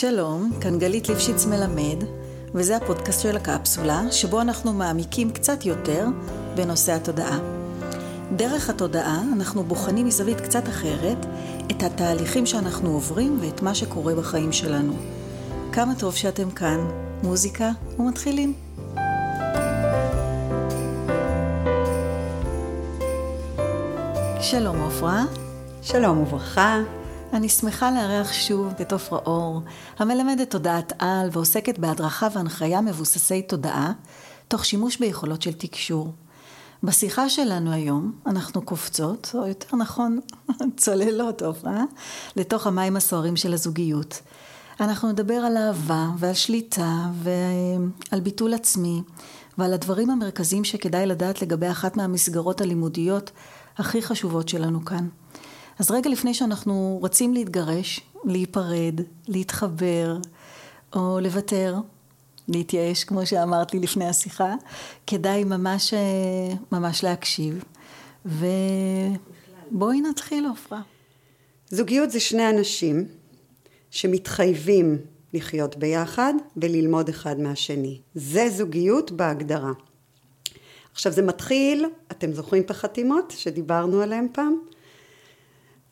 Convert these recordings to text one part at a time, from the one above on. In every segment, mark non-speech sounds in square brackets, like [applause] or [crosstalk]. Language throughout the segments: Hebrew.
שלום, כאן גלית ליפשיץ מלמד, וזה הפודקאסט של הקפסולה, שבו אנחנו מעמיקים קצת יותר בנושא התודעה. דרך התודעה אנחנו בוחנים מזווית קצת אחרת את התהליכים שאנחנו עוברים ואת מה שקורה בחיים שלנו. כמה טוב שאתם כאן, מוזיקה ומתחילים. שלום עופרה. שלום וברכה. אני שמחה לארח שוב את עופרה אור, המלמדת תודעת על ועוסקת בהדרכה והנחיה מבוססי תודעה, תוך שימוש ביכולות של תקשור. בשיחה שלנו היום אנחנו קופצות, או יותר נכון, [laughs] צוללות עופרה, לתוך המים הסוערים של הזוגיות. אנחנו נדבר על אהבה ועל שליטה ועל ביטול עצמי ועל הדברים המרכזיים שכדאי לדעת לגבי אחת מהמסגרות הלימודיות הכי חשובות שלנו כאן. אז רגע לפני שאנחנו רוצים להתגרש, להיפרד, להתחבר, או לוותר, להתייאש, כמו שאמרת לי לפני השיחה, כדאי ממש, ממש להקשיב. ובואי נתחיל, עופרה. זוגיות זה שני אנשים שמתחייבים לחיות ביחד וללמוד אחד מהשני. זה זוגיות בהגדרה. עכשיו זה מתחיל, אתם זוכרים את החתימות שדיברנו עליהן פעם?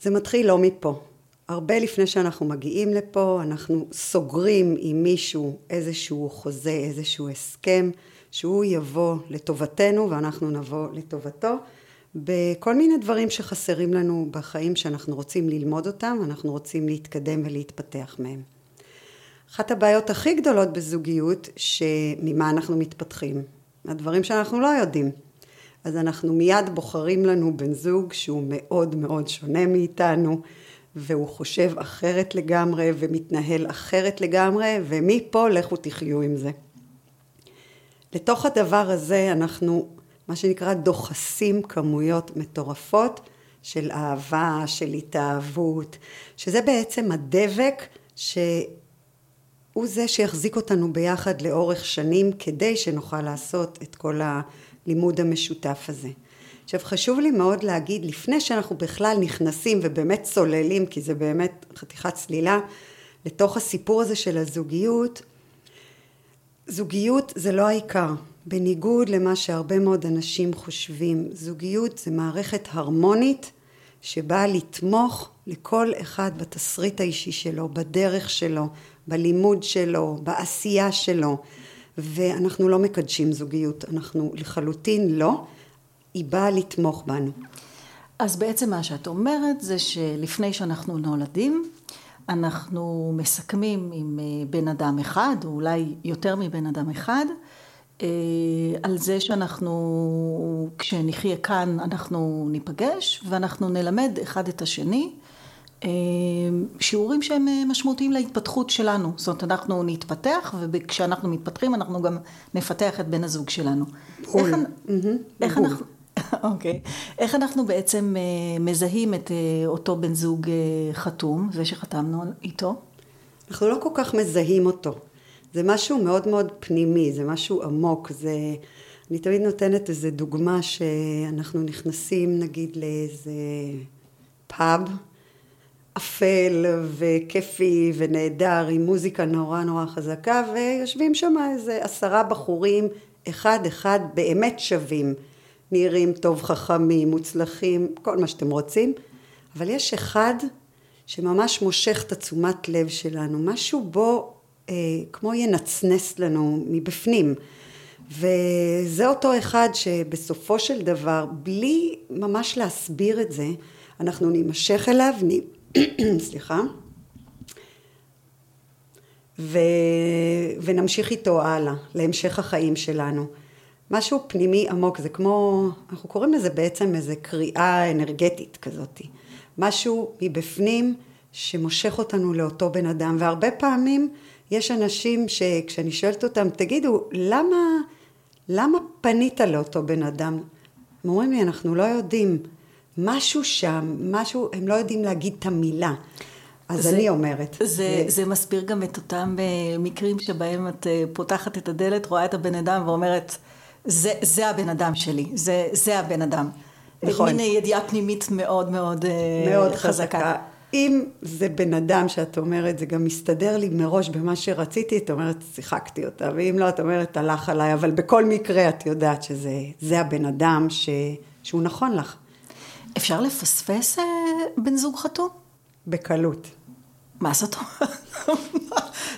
זה מתחיל לא מפה. הרבה לפני שאנחנו מגיעים לפה, אנחנו סוגרים עם מישהו איזשהו חוזה, איזשהו הסכם, שהוא יבוא לטובתנו ואנחנו נבוא לטובתו, בכל מיני דברים שחסרים לנו בחיים שאנחנו רוצים ללמוד אותם, אנחנו רוצים להתקדם ולהתפתח מהם. אחת הבעיות הכי גדולות בזוגיות, שממה אנחנו מתפתחים, הדברים שאנחנו לא יודעים. אז אנחנו מיד בוחרים לנו בן זוג שהוא מאוד מאוד שונה מאיתנו, והוא חושב אחרת לגמרי ומתנהל אחרת לגמרי, ומפה לכו תחיו עם זה. לתוך הדבר הזה אנחנו, מה שנקרא, דוחסים כמויות מטורפות של אהבה, של התאהבות, שזה בעצם הדבק שהוא זה שיחזיק אותנו ביחד לאורך שנים כדי שנוכל לעשות את כל. הלימוד המשותף הזה. עכשיו חשוב לי מאוד להגיד, לפני שאנחנו בכלל נכנסים ובאמת צוללים, כי זה באמת חתיכת צלילה, לתוך הסיפור הזה של הזוגיות, זוגיות זה לא העיקר. בניגוד למה שהרבה מאוד אנשים חושבים, זוגיות זה מערכת הרמונית שבאה לתמוך לכל אחד בתסריט האישי שלו, בדרך שלו, בלימוד שלו, בעשייה שלו. ואנחנו לא מקדשים זוגיות, אנחנו לחלוטין לא, היא באה לתמוך בנו. אז בעצם מה שאת אומרת זה שלפני שאנחנו נולדים, אנחנו מסכמים עם אה, בן אדם אחד, או אולי יותר מבן אדם אחד, אה, על זה שאנחנו, כשנחיה כאן, אנחנו ניפגש, ואנחנו נלמד אחד את השני. אה, שיעורים שהם אה, משמעותיים להתפתחות שלנו. זאת אומרת, אנחנו נתפתח, וכשאנחנו מתפתחים אנחנו גם נפתח את בן הזוג שלנו. בול. איך אנחנו... [laughs] אוקיי. איך אנחנו בעצם אה, מזהים את אותו בן זוג חתום, זה שחתמנו איתו? אנחנו לא כל כך מזהים אותו. זה משהו מאוד מאוד פנימי, זה משהו עמוק, זה... אני תמיד נותנת איזה דוגמה שאנחנו נכנסים נגיד לאיזה פאב, אפל וכיפי ונהדר עם מוזיקה נורא נורא חזקה ויושבים שם איזה עשרה בחורים אחד אחד באמת שווים. נראים טוב חכמים מוצלחים כל מה שאתם רוצים. אבל יש אחד שממש מושך את התשומת לב שלנו משהו בו אה, כמו ינצנס לנו מבפנים. וזה אותו אחד שבסופו של דבר בלי ממש להסביר את זה אנחנו נימשך אליו [clears throat] סליחה, ו... ונמשיך איתו הלאה, להמשך החיים שלנו. משהו פנימי עמוק, זה כמו, אנחנו קוראים לזה בעצם איזה קריאה אנרגטית כזאת. משהו מבפנים שמושך אותנו לאותו בן אדם, והרבה פעמים יש אנשים שכשאני שואלת אותם, תגידו, למה, למה פנית לאותו בן אדם? הם אומרים לי, אנחנו לא יודעים. משהו שם, משהו, הם לא יודעים להגיד את המילה. אז זה, אני אומרת. זה, זה, זה מסביר גם את אותם אה, מקרים שבהם את אה, פותחת את הדלת, רואה את הבן אדם ואומרת, זה, זה הבן אדם שלי, זה, זה הבן אדם. נכון. מין ידיעה פנימית מאוד מאוד, אה, מאוד חזקה. חזקה. אם זה בן אדם שאת אומרת, זה גם מסתדר לי מראש במה שרציתי, את אומרת, שיחקתי אותה, ואם לא, את אומרת, הלך עליי, אבל בכל מקרה את יודעת שזה הבן אדם ש, שהוא נכון לך. אפשר לפספס אה, בן זוג חתום? בקלות. מה זאת אומרת?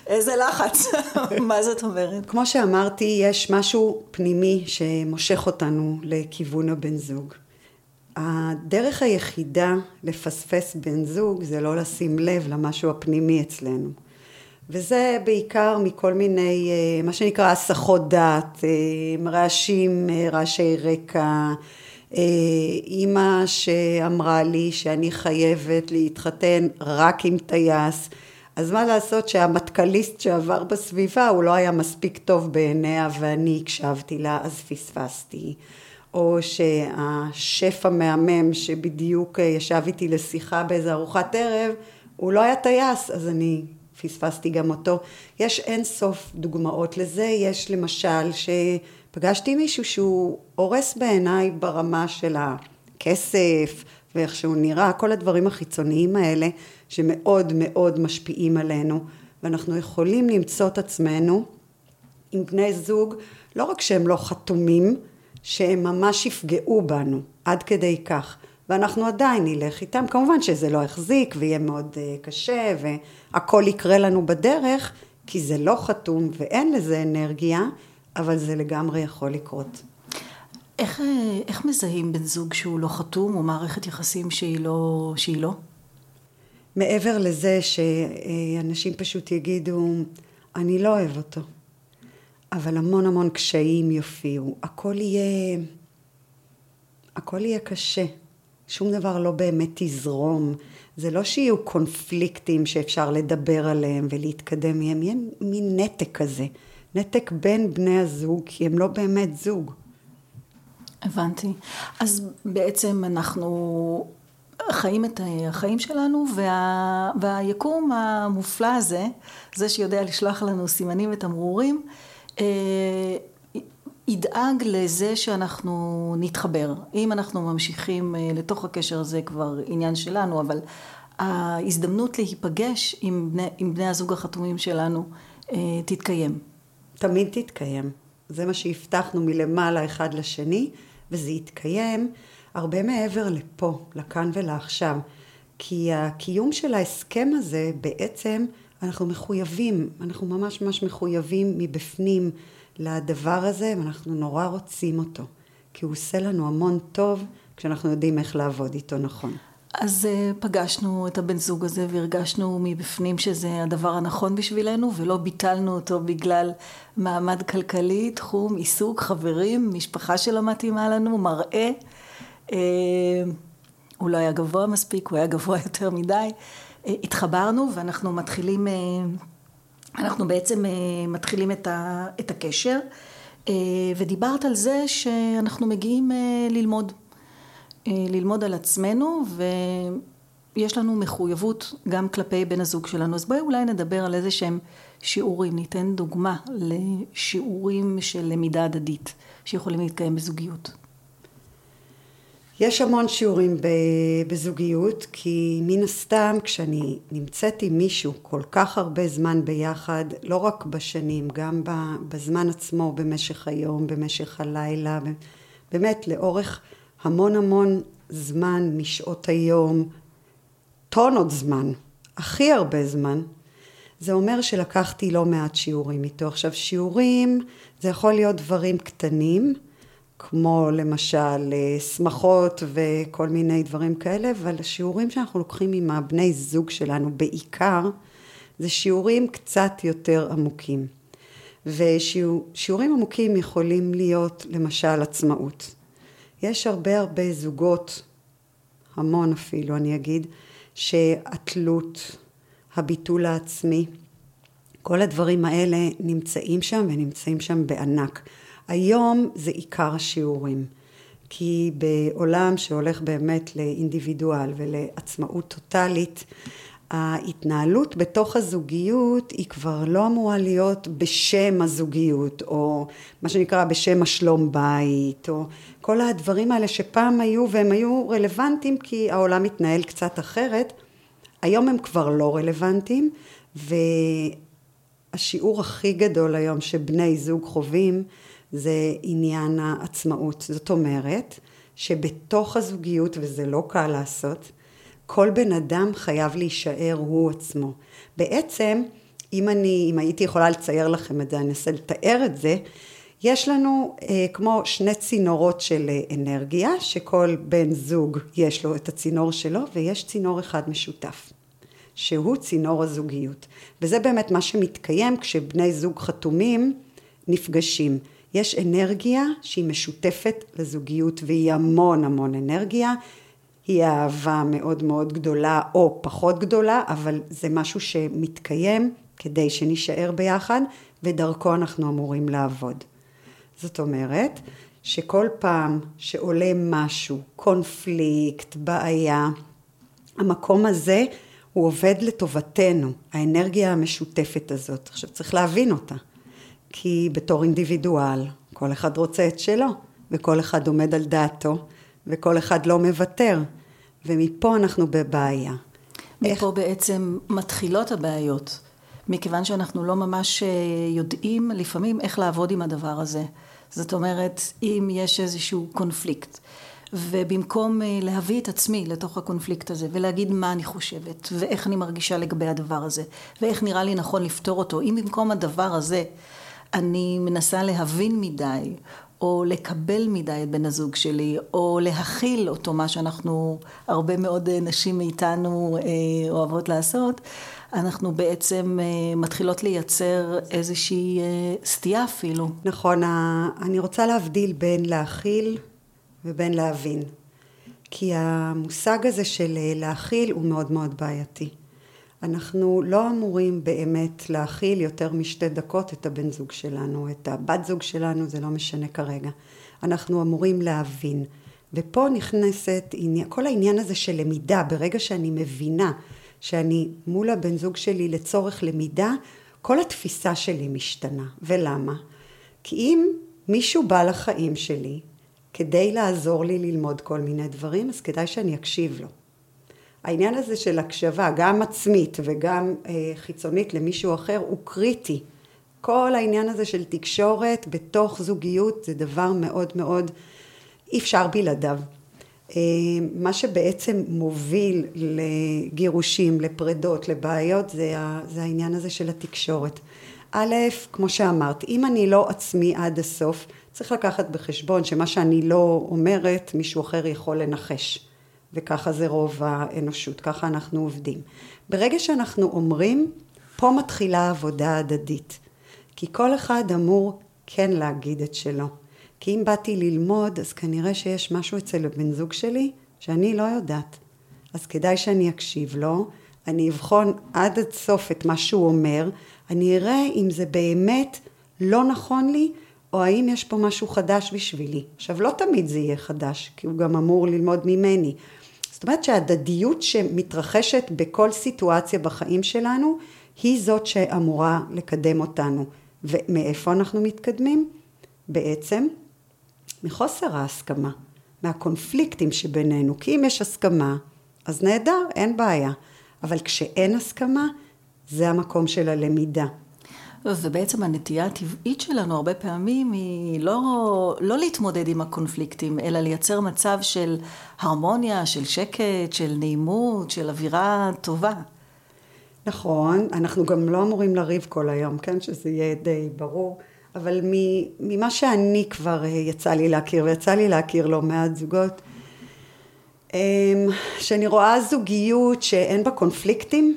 איזה לחץ, [laughs] מה זאת אומרת? כמו שאמרתי, יש משהו פנימי שמושך אותנו לכיוון הבן זוג. הדרך היחידה לפספס בן זוג זה לא לשים לב למשהו הפנימי אצלנו. וזה בעיקר מכל מיני, אה, מה שנקרא הסחות דעת, אה, רעשים, רעשי רקע, אימא שאמרה לי שאני חייבת להתחתן רק עם טייס, אז מה לעשות שהמטכליסט שעבר בסביבה הוא לא היה מספיק טוב בעיניה ואני הקשבתי לה אז פספסתי. או שהשף המהמם שבדיוק ישב איתי לשיחה באיזה ארוחת ערב, הוא לא היה טייס, אז אני פספסתי גם אותו. יש אין סוף דוגמאות לזה, יש למשל שפגשתי מישהו שהוא הורס בעיניי ברמה של הכסף ואיך שהוא נראה, כל הדברים החיצוניים האלה שמאוד מאוד משפיעים עלינו, ואנחנו יכולים למצוא את עצמנו עם בני זוג, לא רק שהם לא חתומים, שהם ממש יפגעו בנו, עד כדי כך. ואנחנו עדיין נלך איתם. כמובן שזה לא יחזיק ויהיה מאוד uh, קשה והכל יקרה לנו בדרך, כי זה לא חתום ואין לזה אנרגיה, אבל זה לגמרי יכול לקרות. איך, אה, איך מזהים בן זוג שהוא לא חתום או מערכת יחסים שהיא לא, שהיא לא? מעבר לזה שאנשים פשוט יגידו, אני לא אוהב אותו. אבל המון המון קשיים יופיעו. הכל יהיה, הכל יהיה קשה. שום דבר לא באמת יזרום. זה לא שיהיו קונפליקטים שאפשר לדבר עליהם ולהתקדם מהם, יהיה מין נתק כזה. נתק בין בני הזוג, כי הם לא באמת זוג. הבנתי. אז בעצם אנחנו חיים את החיים שלנו, וה, והיקום המופלא הזה, זה שיודע לשלוח לנו סימנים ותמרורים, אה, ידאג לזה שאנחנו נתחבר. אם אנחנו ממשיכים אה, לתוך הקשר הזה כבר עניין שלנו, אבל ההזדמנות להיפגש עם בני, עם בני הזוג החתומים שלנו אה, תתקיים. תמיד תתקיים. זה מה שהבטחנו מלמעלה אחד לשני, וזה יתקיים הרבה מעבר לפה, לכאן ולעכשיו. כי הקיום של ההסכם הזה בעצם אנחנו מחויבים, אנחנו ממש ממש מחויבים מבפנים לדבר הזה, ואנחנו נורא רוצים אותו, כי הוא עושה לנו המון טוב כשאנחנו יודעים איך לעבוד איתו נכון. אז uh, פגשנו את הבן זוג הזה והרגשנו מבפנים שזה הדבר הנכון בשבילנו ולא ביטלנו אותו בגלל מעמד כלכלי, תחום, עיסוק, חברים, משפחה שלא מתאימה לנו, מראה. Uh, הוא לא היה גבוה מספיק, הוא היה גבוה [laughs] יותר מדי. התחברנו ואנחנו מתחילים, אה, אנחנו בעצם אה, מתחילים את, ה, את הקשר אה, ודיברת על זה שאנחנו מגיעים ללמוד, ללמוד על עצמנו ויש לנו מחויבות גם כלפי בן הזוג שלנו. אז בואי אולי נדבר על איזה שהם שיעורים, ניתן דוגמה לשיעורים של למידה הדדית שיכולים להתקיים בזוגיות. יש המון שיעורים בזוגיות, כי מן הסתם כשאני נמצאת עם מישהו כל כך הרבה זמן ביחד, לא רק בשנים, גם בזמן עצמו, במשך היום, במשך הלילה, באמת לאורך המון המון זמן משעות היום, טונות זמן, הכי הרבה זמן, זה אומר שלקחתי לא מעט שיעורים איתו. עכשיו שיעורים זה יכול להיות דברים קטנים, כמו למשל אה, שמחות וכל מיני דברים כאלה, אבל השיעורים שאנחנו לוקחים עם הבני זוג שלנו בעיקר, זה שיעורים קצת יותר עמוקים. ושיעורים עמוקים יכולים להיות למשל עצמאות. יש הרבה הרבה זוגות, המון אפילו אני אגיד, שהתלות, הביטול העצמי, כל הדברים האלה נמצאים שם ונמצאים שם בענק. היום זה עיקר השיעורים, כי בעולם שהולך באמת לאינדיבידואל ולעצמאות טוטאלית, ההתנהלות בתוך הזוגיות היא כבר לא אמורה להיות בשם הזוגיות, או מה שנקרא בשם השלום בית, או כל הדברים האלה שפעם היו והם היו רלוונטיים כי העולם מתנהל קצת אחרת, היום הם כבר לא רלוונטיים, והשיעור הכי גדול היום שבני זוג חווים זה עניין העצמאות. זאת אומרת, שבתוך הזוגיות, וזה לא קל לעשות, כל בן אדם חייב להישאר הוא עצמו. בעצם, אם אני, אם הייתי יכולה לצייר לכם את זה, אני אנסה לתאר את זה, יש לנו אה, כמו שני צינורות של אה, אנרגיה, שכל בן זוג יש לו את הצינור שלו, ויש צינור אחד משותף, שהוא צינור הזוגיות. וזה באמת מה שמתקיים כשבני זוג חתומים נפגשים. יש אנרגיה שהיא משותפת לזוגיות, והיא המון המון אנרגיה. היא אהבה מאוד מאוד גדולה או פחות גדולה, אבל זה משהו שמתקיים כדי שנישאר ביחד, ודרכו אנחנו אמורים לעבוד. זאת אומרת, שכל פעם שעולה משהו, קונפליקט, בעיה, המקום הזה הוא עובד לטובתנו, האנרגיה המשותפת הזאת. עכשיו צריך להבין אותה, כי בתור אינדיבידואל, כל אחד רוצה את שלו, וכל אחד עומד על דעתו, וכל אחד לא מוותר, ומפה אנחנו בבעיה. מפה איך... בעצם מתחילות הבעיות, מכיוון שאנחנו לא ממש אה, יודעים לפעמים איך לעבוד עם הדבר הזה. זאת אומרת, אם יש איזשהו קונפליקט, ובמקום אה, להביא את עצמי לתוך הקונפליקט הזה, ולהגיד מה אני חושבת, ואיך אני מרגישה לגבי הדבר הזה, ואיך נראה לי נכון לפתור אותו, אם במקום הדבר הזה אני מנסה להבין מדי, או לקבל מדי את בן הזוג שלי, או להכיל אותו, מה שאנחנו, הרבה מאוד אה, נשים מאיתנו אה, אוהבות לעשות, אנחנו בעצם אה, מתחילות לייצר איזושהי סטייה אפילו. נכון, אני רוצה להבדיל בין להכיל ובין להבין. כי המושג הזה של להכיל הוא מאוד מאוד בעייתי. אנחנו לא אמורים באמת להכיל יותר משתי דקות את הבן זוג שלנו, את הבת זוג שלנו, זה לא משנה כרגע. אנחנו אמורים להבין. ופה נכנסת כל העניין הזה של למידה, ברגע שאני מבינה שאני מול הבן זוג שלי לצורך למידה, כל התפיסה שלי משתנה. ולמה? כי אם מישהו בא לחיים שלי כדי לעזור לי ללמוד כל מיני דברים, אז כדאי שאני אקשיב לו. העניין הזה של הקשבה, גם עצמית וגם אה, חיצונית למישהו אחר, הוא קריטי. כל העניין הזה של תקשורת בתוך זוגיות זה דבר מאוד מאוד, אי אפשר בלעדיו. אה, מה שבעצם מוביל לגירושים, לפרדות, לבעיות, זה, זה העניין הזה של התקשורת. א', כמו שאמרת, אם אני לא עצמי עד הסוף, צריך לקחת בחשבון שמה שאני לא אומרת, מישהו אחר יכול לנחש. וככה זה רוב האנושות, ככה אנחנו עובדים. ברגע שאנחנו אומרים, פה מתחילה עבודה הדדית. כי כל אחד אמור כן להגיד את שלו. כי אם באתי ללמוד, אז כנראה שיש משהו אצל הבן זוג שלי שאני לא יודעת. אז כדאי שאני אקשיב לו, אני אבחון עד עד סוף את מה שהוא אומר, אני אראה אם זה באמת לא נכון לי, או האם יש פה משהו חדש בשבילי. עכשיו, לא תמיד זה יהיה חדש, כי הוא גם אמור ללמוד ממני, זאת אומרת שההדדיות שמתרחשת בכל סיטואציה בחיים שלנו, היא זאת שאמורה לקדם אותנו. ומאיפה אנחנו מתקדמים? בעצם מחוסר ההסכמה, מהקונפליקטים שבינינו. כי אם יש הסכמה, אז נהדר, אין בעיה. אבל כשאין הסכמה, זה המקום של הלמידה. ובעצם הנטייה הטבעית שלנו הרבה פעמים היא לא, לא להתמודד עם הקונפליקטים, אלא לייצר מצב של הרמוניה, של שקט, של נעימות, של אווירה טובה. נכון, אנחנו גם לא אמורים לריב כל היום, כן? שזה יהיה די ברור. אבל ממה שאני כבר אה, יצא לי להכיר, ויצא לי להכיר לא מעט זוגות, אמ, שאני רואה זוגיות שאין בה קונפליקטים,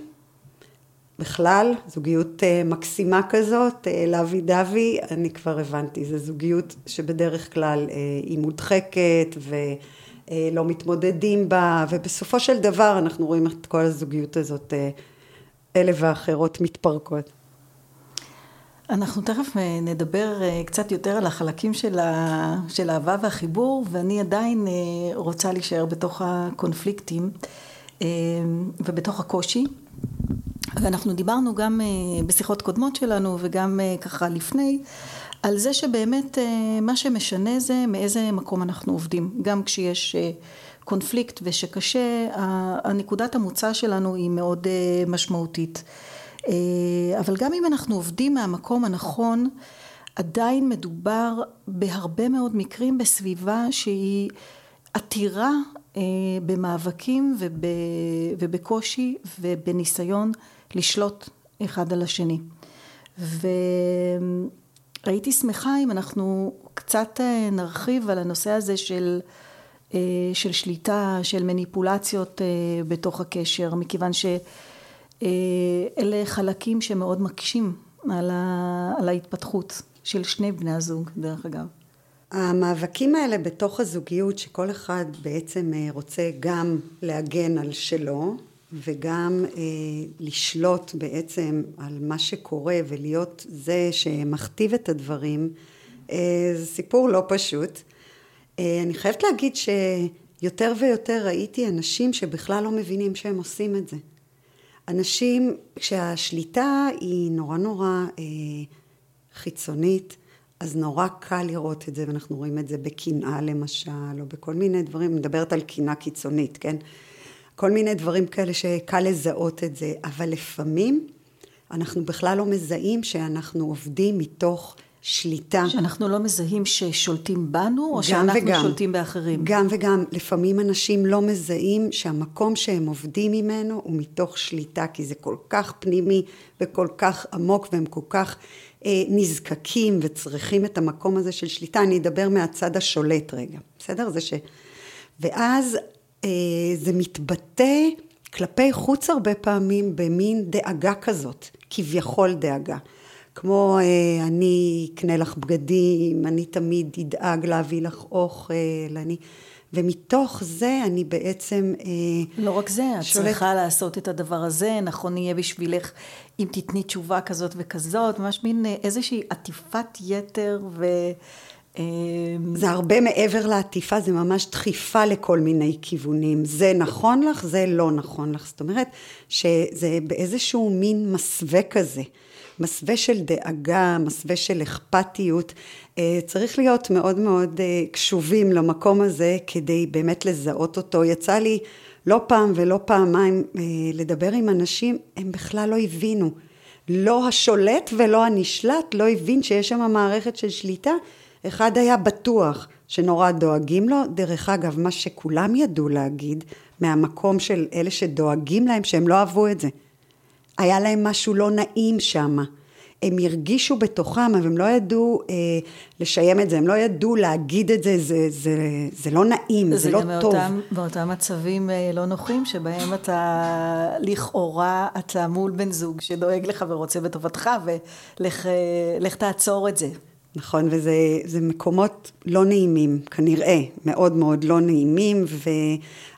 בכלל, זוגיות אה, מקסימה כזאת, אה, לאבי דווי, אני כבר הבנתי, זו זוגיות שבדרך כלל היא מודחקת ולא מתמודדים בה, ובסופו של דבר אנחנו רואים את כל הזוגיות הזאת, אלה ואחרות מתפרקות. אנחנו תכף נדבר קצת יותר על החלקים של, ה... של האהבה והחיבור, ואני עדיין רוצה להישאר בתוך הקונפליקטים ובתוך הקושי. ואנחנו דיברנו גם אה, בשיחות קודמות שלנו וגם אה, ככה לפני על זה שבאמת אה, מה שמשנה זה מאיזה מקום אנחנו עובדים גם כשיש קונפליקט ושקשה, הנקודת המוצא שלנו היא מאוד אה, משמעותית. אה, אבל גם אם אנחנו עובדים מהמקום הנכון, עדיין מדובר בהרבה מאוד מקרים בסביבה שהיא עתירה אה, במאבקים וב, ובקושי ובניסיון לשלוט אחד על השני. והייתי שמחה אם אנחנו קצת אה, נרחיב על הנושא הזה של, של שליטה, של מניפולציות בתוך הקשר, מכיוון שאלה חלקים שמאוד מקשים על, ה, על ההתפתחות של שני בני הזוג, דרך אגב. המאבקים האלה בתוך הזוגיות, שכל אחד בעצם אה, רוצה גם להגן על שלו, וגם אה, לשלוט בעצם על מה שקורה ולהיות זה שמכתיב את הדברים, אה, זה סיפור לא פשוט. אה, אני חייבת להגיד שיותר ויותר ראיתי אנשים שבכלל לא מבינים שהם עושים את זה. אנשים שהשליטה היא נורא נורא אה, חיצונית, אז נורא קל לראות את זה, ואנחנו רואים את זה בקנאה למשל, או בכל מיני דברים, מדברת על קנאה קיצונית, כן? כל מיני דברים כאלה שקל לזהות את זה, אבל לפעמים אנחנו בכלל לא מזהים שאנחנו עובדים מתוך שליטה. שאנחנו לא מזהים ששולטים בנו, או שאנחנו וגם, שולטים באחרים? גם וגם. לפעמים אנשים לא מזהים שהמקום שהם עובדים ממנו הוא מתוך שליטה, כי זה כל כך פנימי וכל כך עמוק, והם כל כך אה, נזקקים וצריכים את המקום הזה של שליטה. אני אדבר מהצד השולט רגע, בסדר? זה ש... ואז אה, זה מתבטא כלפי חוץ הרבה פעמים במין דאגה כזאת, כביכול דאגה. כמו אה, אני אקנה לך בגדים, אני תמיד אדאג להביא לך אוכל, אני... ומתוך זה אני בעצם אה, לא רק זה, את שולט... צריכה לעשות את הדבר הזה, נכון יהיה בשבילך אם תתני תשובה כזאת וכזאת, ממש מין אה, איזושהי עטיפת יתר ו... זה הרבה מעבר לעטיפה, זה ממש דחיפה לכל מיני כיוונים. זה נכון לך, זה לא נכון לך. זאת אומרת שזה באיזשהו מין מסווה כזה. מסווה של דאגה, מסווה של אכפתיות, אה, צריך להיות מאוד מאוד אה, קשובים למקום הזה כדי באמת לזהות אותו. יצא לי לא פעם ולא פעמיים אה, לדבר עם אנשים, הם בכלל לא הבינו. לא השולט ולא הנשלט לא הבין שיש שם מערכת של שליטה. אחד היה בטוח שנורא דואגים לו. דרך אגב, מה שכולם ידעו להגיד מהמקום של אלה שדואגים להם, שהם לא אהבו את זה. היה להם משהו לא נעים שם. הם הרגישו בתוכם, אבל הם לא ידעו אה, לשיים את זה, הם לא ידעו להגיד את זה, זה, זה, זה לא נעים, זה, זה לא טוב. זה גם באותם מצבים אה, לא נוחים, שבהם אתה, לכאורה, אתה מול בן זוג שדואג לך ורוצה בטובתך, ולך אה, תעצור את זה. נכון, וזה מקומות לא נעימים, כנראה, מאוד מאוד לא נעימים,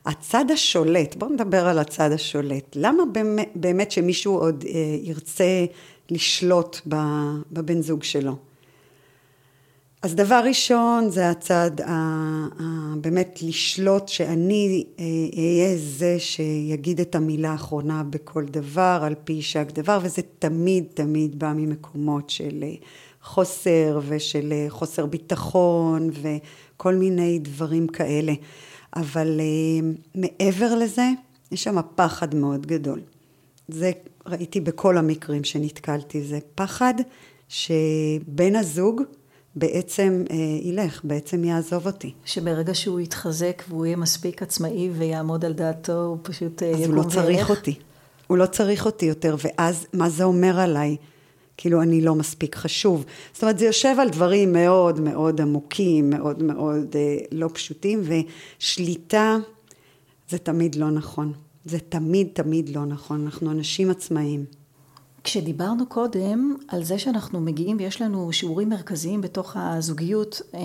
והצד השולט, בואו נדבר על הצד השולט. למה באמת, באמת שמישהו עוד אה, ירצה לשלוט בבן זוג שלו? אז דבר ראשון זה הצד ה, ה, באמת לשלוט שאני אה, אהיה זה שיגיד את המילה האחרונה בכל דבר על פי שק דבר וזה תמיד תמיד בא ממקומות של אה, חוסר ושל אה, חוסר ביטחון וכל מיני דברים כאלה. אבל אה, מעבר לזה, יש שם פחד מאוד גדול. זה ראיתי בכל המקרים שנתקלתי, זה פחד שבן הזוג בעצם אה, ילך, בעצם יעזוב אותי. שברגע שהוא יתחזק והוא יהיה מספיק עצמאי ויעמוד על דעתו, הוא פשוט יקום וילך? אז הוא לא צריך אותי. הוא לא צריך אותי יותר, ואז מה זה אומר עליי? כאילו אני לא מספיק חשוב. זאת אומרת, זה יושב על דברים מאוד מאוד עמוקים, מאוד מאוד אה, לא פשוטים, ושליטה זה תמיד לא נכון. זה תמיד תמיד לא נכון, אנחנו אנשים עצמאיים. כשדיברנו קודם על זה שאנחנו מגיעים ויש לנו שיעורים מרכזיים בתוך הזוגיות, אה,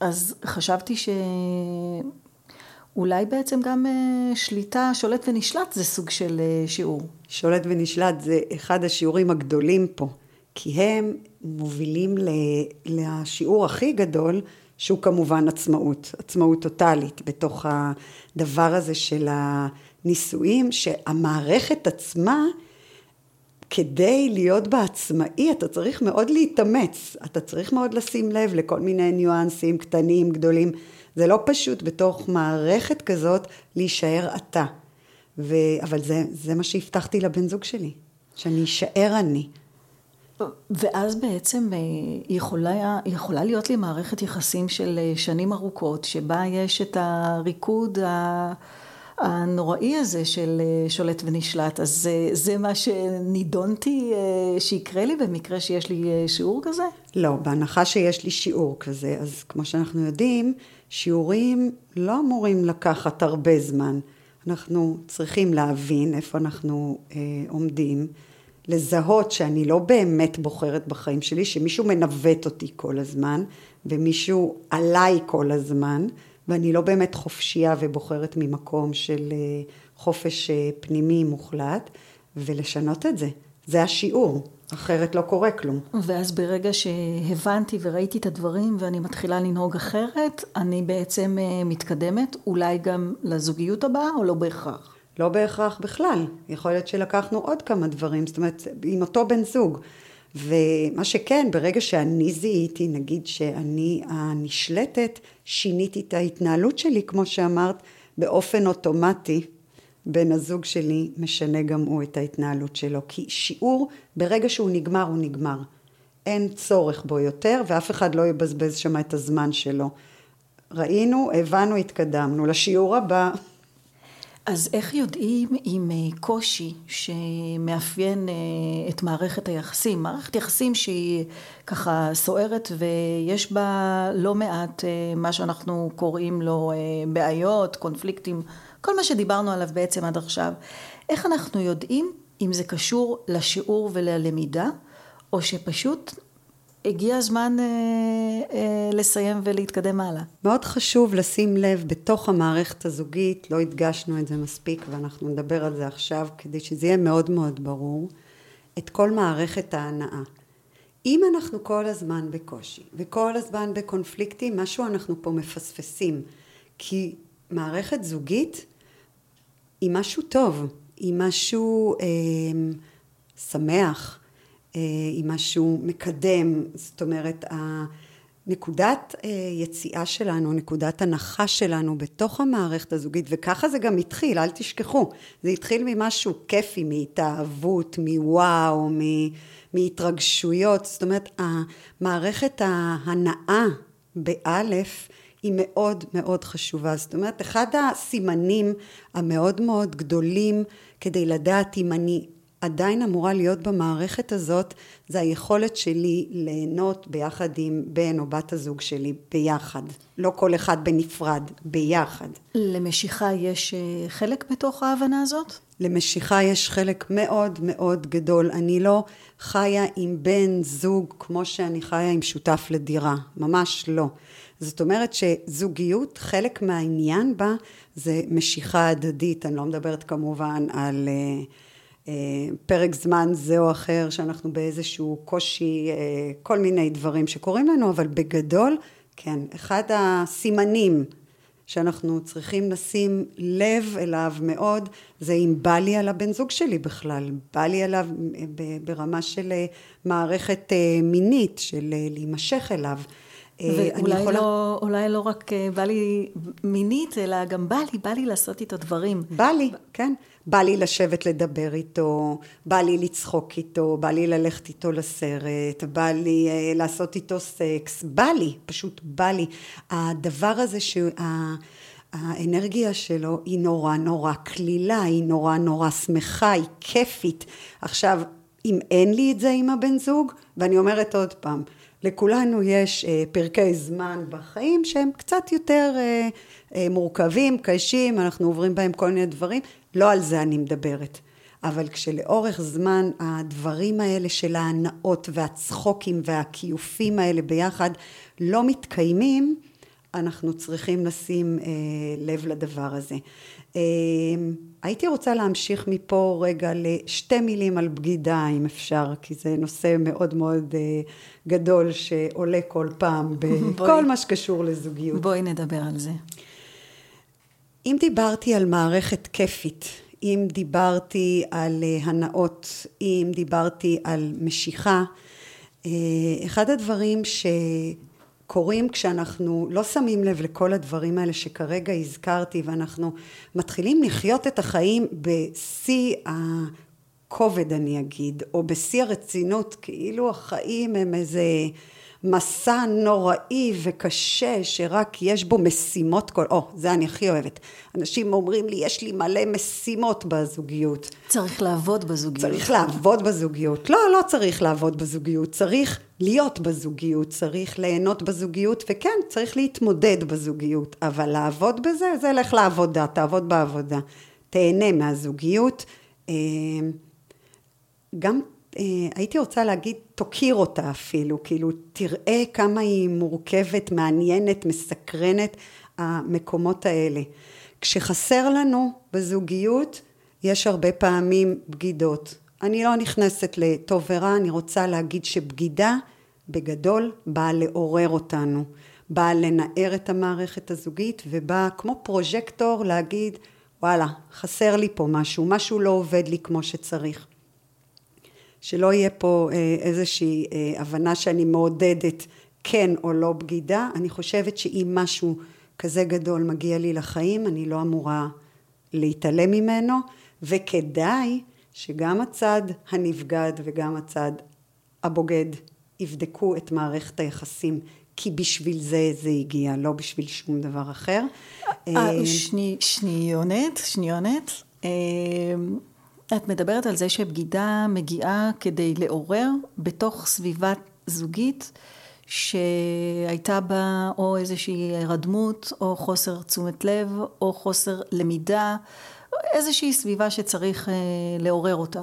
אז חשבתי ש... אולי בעצם גם אה, שליטה, שולט ונשלט זה סוג של אה, שיעור. שולט ונשלט זה אחד השיעורים הגדולים פה, כי הם מובילים לשיעור הכי גדול, שהוא כמובן עצמאות, עצמאות טוטאלית בתוך הדבר הזה של הנישואים, שהמערכת עצמה, כדי להיות בעצמאי, אתה צריך מאוד להתאמץ, אתה צריך מאוד לשים לב לכל מיני ניואנסים קטנים, גדולים. זה לא פשוט בתוך מערכת כזאת להישאר אתה. ו... אבל זה, זה מה שהבטחתי לבן זוג שלי, שאני אשאר אני. ואז בעצם אה, יכולה, יכולה להיות לי מערכת יחסים של אה, שנים ארוכות, שבה יש את הריקוד הנוראי הזה של אה, שולט ונשלט. אז זה, זה מה שנידונתי שיקרה לי במקרה שיש לי שיעור כזה? לא, בהנחה שיש לי שיעור כזה, אז כמו שאנחנו יודעים, שיעורים לא אמורים לקחת הרבה זמן. אנחנו צריכים להבין איפה אנחנו אה, עומדים. לזהות שאני לא באמת בוחרת בחיים שלי, שמישהו מנווט אותי כל הזמן, ומישהו עליי כל הזמן, ואני לא באמת חופשייה ובוחרת ממקום של אה, חופש אה, פנימי מוחלט, ולשנות את זה. זה השיעור, אחרת לא קורה כלום. ואז ברגע שהבנתי וראיתי את הדברים ואני מתחילה לנהוג אחרת, אני בעצם אה, מתקדמת, אולי גם לזוגיות הבאה או לא בהכרח? לא בהכרח בכלל, יכול להיות שלקחנו עוד כמה דברים, זאת אומרת, עם אותו בן זוג. ומה שכן, ברגע שאני זיהיתי, נגיד שאני הנשלטת, שיניתי את ההתנהלות שלי, כמו שאמרת, באופן אוטומטי, בן הזוג שלי משנה גם הוא את ההתנהלות שלו. כי שיעור, ברגע שהוא נגמר, הוא נגמר. אין צורך בו יותר, ואף אחד לא יבזבז שם את הזמן שלו. ראינו, הבנו, התקדמנו. לשיעור הבא... אז איך יודעים אם אה, קושי שמאפיין אה, את מערכת היחסים, מערכת יחסים שהיא ככה סוערת ויש בה לא מעט אה, מה שאנחנו קוראים לו בעיות, קונפליקטים, כל מה שדיברנו עליו בעצם עד עכשיו, איך אנחנו יודעים אם זה קשור לשיעור וללמידה, או שפשוט הגיע הזמן אה, אה, לסיים ולהתקדם הלאה. מאוד חשוב לשים לב בתוך המערכת הזוגית, לא הדגשנו את זה מספיק ואנחנו נדבר על זה עכשיו כדי שזה יהיה מאוד מאוד ברור, את כל מערכת ההנאה. אם אנחנו כל הזמן בקושי וכל הזמן בקונפליקטים, משהו אנחנו פה מפספסים. כי מערכת זוגית היא משהו טוב, היא משהו אה, שמח, אה, היא משהו מקדם, זאת אומרת, נקודת אה, יציאה שלנו, נקודת הנחה שלנו בתוך המערכת הזוגית, וככה זה גם התחיל, אל תשכחו, זה התחיל ממשהו כיפי, מהתאהבות, מוואו, מהתרגשויות, זאת אומרת, המערכת ההנאה באלף היא מאוד מאוד חשובה. זאת אומרת, אחד הסימנים המאוד מאוד גדולים כדי לדעת אם אני עדיין אמורה להיות במערכת הזאת, זה היכולת שלי ליהנות ביחד עם בן או בת הזוג שלי ביחד. לא כל אחד בנפרד, ביחד. למשיכה יש אה, חלק בתוך ההבנה הזאת? למשיכה יש חלק מאוד מאוד גדול. אני לא חיה עם בן זוג כמו שאני חיה עם שותף לדירה. ממש לא. זאת אומרת שזוגיות, חלק מהעניין בה זה משיכה הדדית. אני לא מדברת כמובן על... Uh, אה, פרק זמן זה או אחר, שאנחנו באיזשהו קושי, אה, כל מיני דברים שקורים לנו, אבל בגדול, כן, אחד הסימנים שאנחנו צריכים לשים לב אליו מאוד, זה אם בא לי על הבן זוג שלי בכלל, בא לי עליו אה, ברמה של מערכת מינית, של להימשך אליו. ואולי יכולה... לא, אולי לא רק בא לי מינית, אלא גם בא לי, בא לי לעשות איתו דברים. בא לי, כן. בא לי לשבת לדבר איתו, בא לי לצחוק איתו, בא לי ללכת איתו לסרט, בא לי uh, לעשות איתו סקס, בא לי, פשוט בא לי. הדבר הזה שה... שלו היא נורא נורא קלילה, היא נורא נורא שמחה, היא כיפית. עכשיו, אם אין לי את זה עם הבן זוג, ואני אומרת עוד פעם, לכולנו יש אה, פרקי זמן בחיים שהם קצת יותר אה, אה, מורכבים, קשים, אנחנו עוברים בהם כל מיני דברים, לא על זה אני מדברת. אבל כשלאורך זמן הדברים האלה של ההנאות והצחוקים והכיופים האלה ביחד לא מתקיימים, אנחנו צריכים לשים אה, לב לדבר הזה. אה, הייתי רוצה להמשיך מפה רגע לשתי מילים על בגידה, אם אפשר, כי זה נושא מאוד מאוד אה, גדול שעולה כל פעם [laughs] בכל מה שקשור לזוגיות. בואי נדבר על זה. אם דיברתי על מערכת כיפית, אם דיברתי על אה, הנאות, אם דיברתי על משיכה, אה, אחד הדברים קורים כשאנחנו לא שמים לב לכל הדברים האלה שכרגע הזכרתי ואנחנו מתחילים לחיות את החיים בשיא הכובד אני אגיד, או בשיא הרצינות, כאילו החיים הם איזה מסע נוראי וקשה שרק יש בו משימות כל... או, זה אני הכי אוהבת. אנשים אומרים לי, יש לי מלא משימות בזוגיות. צריך לעבוד בזוגיות. צריך לעבוד בזוגיות. לא, לא צריך לעבוד בזוגיות. צריך להיות בזוגיות. צריך ליהנות בזוגיות, וכן, צריך להתמודד בזוגיות. אבל לעבוד בזה, זה לך לעבודה, תעבוד בעבודה. תהנה מהזוגיות. אה, גם הייתי רוצה להגיד, תוקיר אותה אפילו, כאילו, תראה כמה היא מורכבת, מעניינת, מסקרנת, המקומות האלה. כשחסר לנו בזוגיות, יש הרבה פעמים בגידות. אני לא נכנסת לטוב ורע, אני רוצה להגיד שבגידה, בגדול, באה לעורר אותנו. באה לנער את המערכת הזוגית, ובאה כמו פרוז'קטור להגיד, וואלה, חסר לי פה משהו, משהו לא עובד לי כמו שצריך. שלא יהיה פה אה, איזושהי אה, הבנה שאני מעודדת כן או לא בגידה, אני חושבת שאם משהו כזה גדול מגיע לי לחיים, אני לא אמורה להתעלם ממנו, וכדאי שגם הצד הנבגד וגם הצד הבוגד יבדקו את מערכת היחסים, כי בשביל זה זה הגיע, לא בשביל שום דבר אחר. אה, שני, שניונת, שניונת. את מדברת על זה שבגידה מגיעה כדי לעורר בתוך סביבה זוגית שהייתה בה או איזושהי הרדמות או חוסר תשומת לב או חוסר למידה, איזושהי סביבה שצריך אה, לעורר אותה.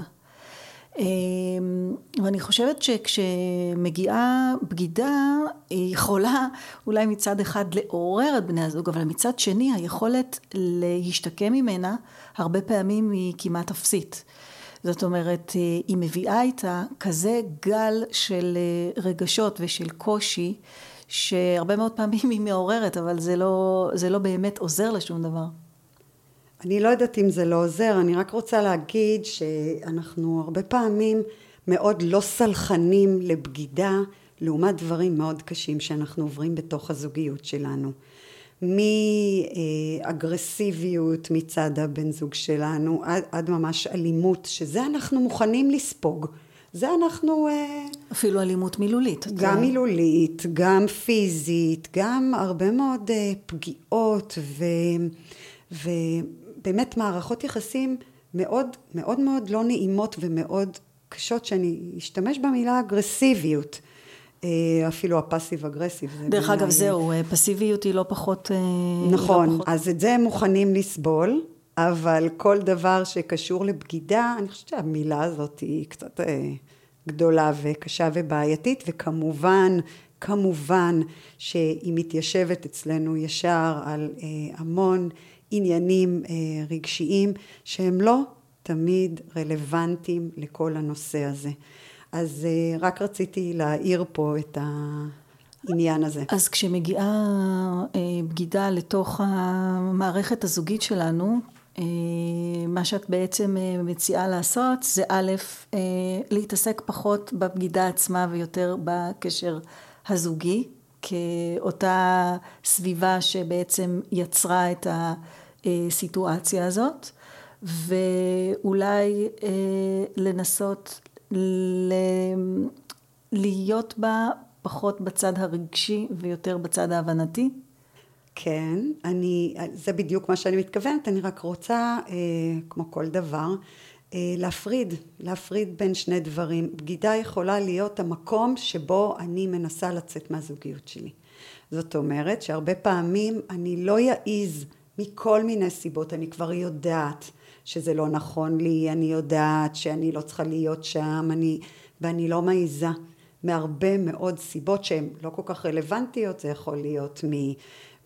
אמ, ואני חושבת שכשמגיעה בגידה היא יכולה אולי מצד אחד לעורר את בני הזוג אבל מצד שני היכולת להשתקם ממנה הרבה פעמים היא כמעט אפסית. זאת אומרת היא מביאה איתה כזה גל של רגשות ושל קושי שהרבה מאוד פעמים היא מעוררת אבל זה לא, זה לא באמת עוזר לשום דבר אני לא יודעת אם זה לא עוזר, אני רק רוצה להגיד שאנחנו הרבה פעמים מאוד לא סלחנים לבגידה לעומת דברים מאוד קשים שאנחנו עוברים בתוך הזוגיות שלנו. מאגרסיביות מצד הבן זוג שלנו עד, עד ממש אלימות, שזה אנחנו מוכנים לספוג. זה אנחנו... אה, אפילו אלימות מילולית. גם זה... מילולית, גם פיזית, גם הרבה מאוד אה, פגיעות ו... באמת מערכות יחסים מאוד מאוד מאוד לא נעימות ומאוד קשות שאני אשתמש במילה אגרסיביות אה, אפילו הפסיב אגרסיב. דרך אגב זהו, אה, פסיביות היא לא פחות... אה, נכון, לא פחות... אז את זה הם מוכנים לסבול, אבל כל דבר שקשור לבגידה, אני חושבת שהמילה הזאת היא קצת גדולה וקשה ובעייתית, וכמובן, כמובן שהיא מתיישבת אצלנו ישר על המון עניינים אה, רגשיים שהם לא תמיד רלוונטיים לכל הנושא הזה. אז אה, רק רציתי להעיר פה את העניין הזה. אז כשמגיעה אה, בגידה לתוך המערכת הזוגית שלנו, מה שאת בעצם מציעה לעשות זה א', להתעסק פחות בבגידה עצמה ויותר בקשר הזוגי, כאותה סביבה שבעצם יצרה את ה... הסיטואציה הזאת ואולי אה, לנסות ל... להיות בה פחות בצד הרגשי ויותר בצד ההבנתי? כן, אני, זה בדיוק מה שאני מתכוונת, אני רק רוצה, אה, כמו כל דבר, אה, להפריד, להפריד בין שני דברים. בגידה יכולה להיות המקום שבו אני מנסה לצאת מהזוגיות שלי. זאת אומרת שהרבה פעמים אני לא יעיז מכל מיני סיבות, אני כבר יודעת שזה לא נכון לי, אני יודעת שאני לא צריכה להיות שם, אני, ואני לא מעיזה מהרבה מאוד סיבות שהן לא כל כך רלוונטיות, זה יכול להיות מ,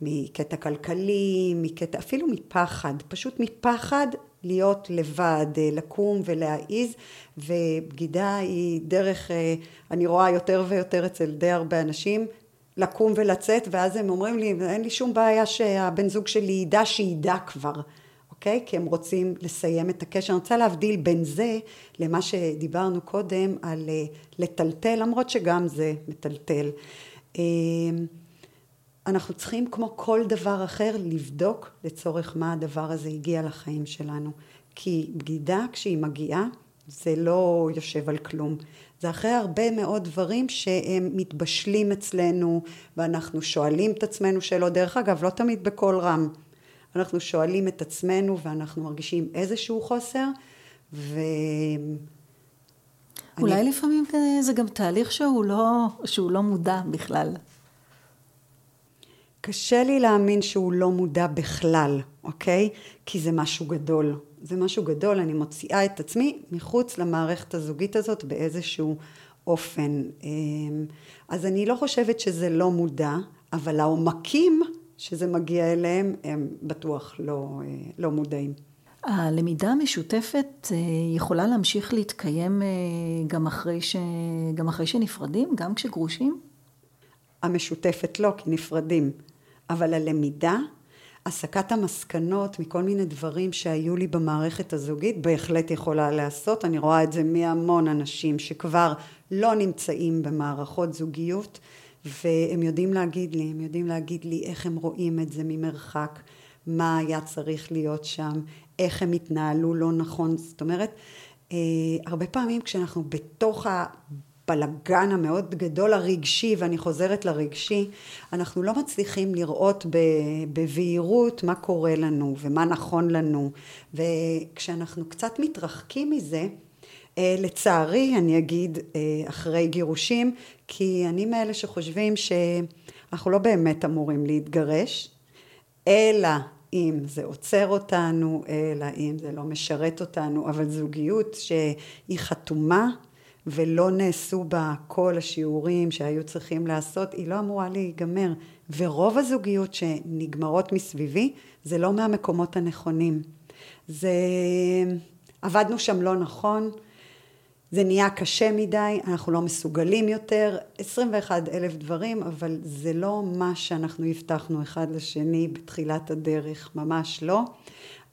מקטע כלכלי, מקטע, אפילו מפחד, פשוט מפחד להיות לבד, לקום ולהעיז, ובגידה היא דרך, אה, אני רואה יותר ויותר אצל די הרבה אנשים, לקום ולצאת ואז הם אומרים לי אין לי שום בעיה שהבן זוג שלי ידע שידע כבר אוקיי? כי הם רוצים לסיים את הקשר. אני רוצה להבדיל בין זה למה שדיברנו קודם על אה, לטלטל למרות שגם זה מטלטל. אה, אנחנו צריכים כמו כל דבר אחר לבדוק לצורך מה הדבר הזה הגיע לחיים שלנו. כי בגידה כשהיא מגיעה זה לא יושב על כלום. זה אחרי הרבה מאוד דברים שהם מתבשלים אצלנו ואנחנו שואלים את עצמנו שאלות. דרך אגב, לא תמיד בקול רם. אנחנו שואלים את עצמנו ואנחנו מרגישים איזשהו חוסר ו... אולי אני... לפעמים זה גם תהליך שהוא לא, שהוא לא מודע בכלל. קשה לי להאמין שהוא לא מודע בכלל, אוקיי? כי זה משהו גדול. זה משהו גדול, אני מוציאה את עצמי מחוץ למערכת הזוגית הזאת באיזשהו אופן. אמ, אז אני לא חושבת שזה לא מודע, אבל העומקים שזה מגיע אליהם הם בטוח לא, אה, לא מודעים. הלמידה המשותפת אה, יכולה להמשיך להתקיים אה, גם אחרי, ש... גם אחרי שנפרדים, גם כשגרושים? המשותפת לא, כי נפרדים. אבל הלמידה, הסקת המסקנות מכל מיני דברים שהיו לי במערכת הזוגית, בהחלט יכולה להיעשות. אני רואה את זה מהמון אנשים שכבר לא נמצאים במערכות זוגיות, והם יודעים להגיד לי, הם יודעים להגיד לי איך הם רואים את זה ממרחק, מה היה צריך להיות שם, איך הם התנהלו לא נכון. זאת אומרת, אה, הרבה פעמים כשאנחנו בתוך הבלגן המאוד גדול הרגשי, ואני חוזרת לרגשי, אנחנו לא מצליחים לראות בבהירות מה קורה לנו ומה נכון לנו, וכשאנחנו קצת מתרחקים מזה, אה, לצערי אני אגיד אה, אחרי גירושים, כי אני מאלה שחושבים שאנחנו לא באמת אמורים להתגרש, אלא אם זה עוצר אותנו, אלא אם זה לא משרת אותנו, אבל זוגיות שהיא חתומה ולא נעשו בה כל השיעורים שהיו צריכים לעשות, היא לא אמורה להיגמר. ורוב הזוגיות שנגמרות מסביבי, זה לא מהמקומות הנכונים. זה... עבדנו שם לא נכון, זה נהיה קשה מדי, אנחנו לא מסוגלים יותר, 21 אלף דברים, אבל זה לא מה שאנחנו הבטחנו אחד לשני בתחילת הדרך, ממש לא.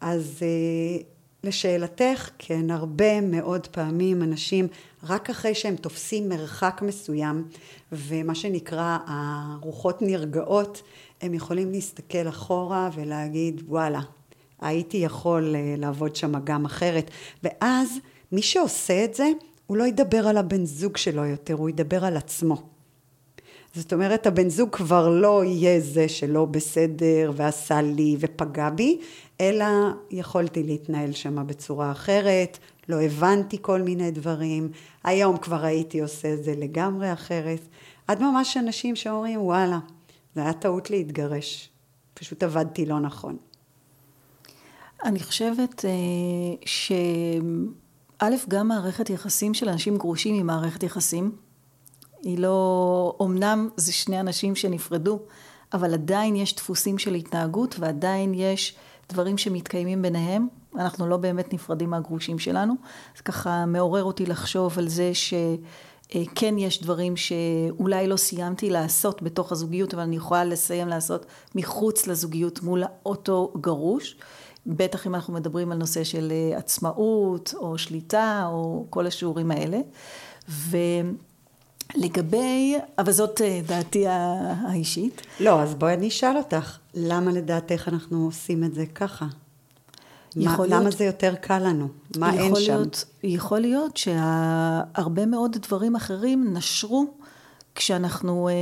אז אה, לשאלתך, כן, הרבה מאוד פעמים אנשים, רק אחרי שהם תופסים מרחק מסוים, ומה שנקרא הרוחות נרגעות, הם יכולים להסתכל אחורה ולהגיד, וואלה, הייתי יכול אה, לעבוד שם גם אחרת. ואז מי שעושה את זה, הוא לא ידבר על הבן זוג שלו יותר, הוא ידבר על עצמו. זאת אומרת, הבן זוג כבר לא יהיה זה שלא בסדר ועשה לי ופגע בי, אלא יכולתי להתנהל שם בצורה אחרת, לא הבנתי כל מיני דברים, היום כבר הייתי עושה את זה לגמרי אחרת. עד ממש אנשים שאומרים, וואלה, זה היה טעות להתגרש, פשוט עבדתי לא נכון. אני חושבת אה, ש... א', גם מערכת יחסים של אנשים גרושים היא מערכת יחסים. היא לא, אמנם זה שני אנשים שנפרדו, אבל עדיין יש דפוסים של התנהגות ועדיין יש דברים שמתקיימים ביניהם. אנחנו לא באמת נפרדים מהגרושים שלנו. זה ככה מעורר אותי לחשוב על זה שכן יש דברים שאולי לא סיימתי לעשות בתוך הזוגיות, אבל אני יכולה לסיים לעשות מחוץ לזוגיות מול אותו גרוש. בטח אם אנחנו מדברים על נושא של אה, עצמאות או שליטה או כל השיעורים האלה. ולגבי, אבל זאת אה, דעתי האישית. לא, אז בואי אני אשאל אותך, למה לדעתך אנחנו עושים את זה ככה? מה, להיות, למה זה יותר קל לנו? מה אין להיות, שם? יכול להיות שהרבה מאוד דברים אחרים נשרו כשאנחנו אה,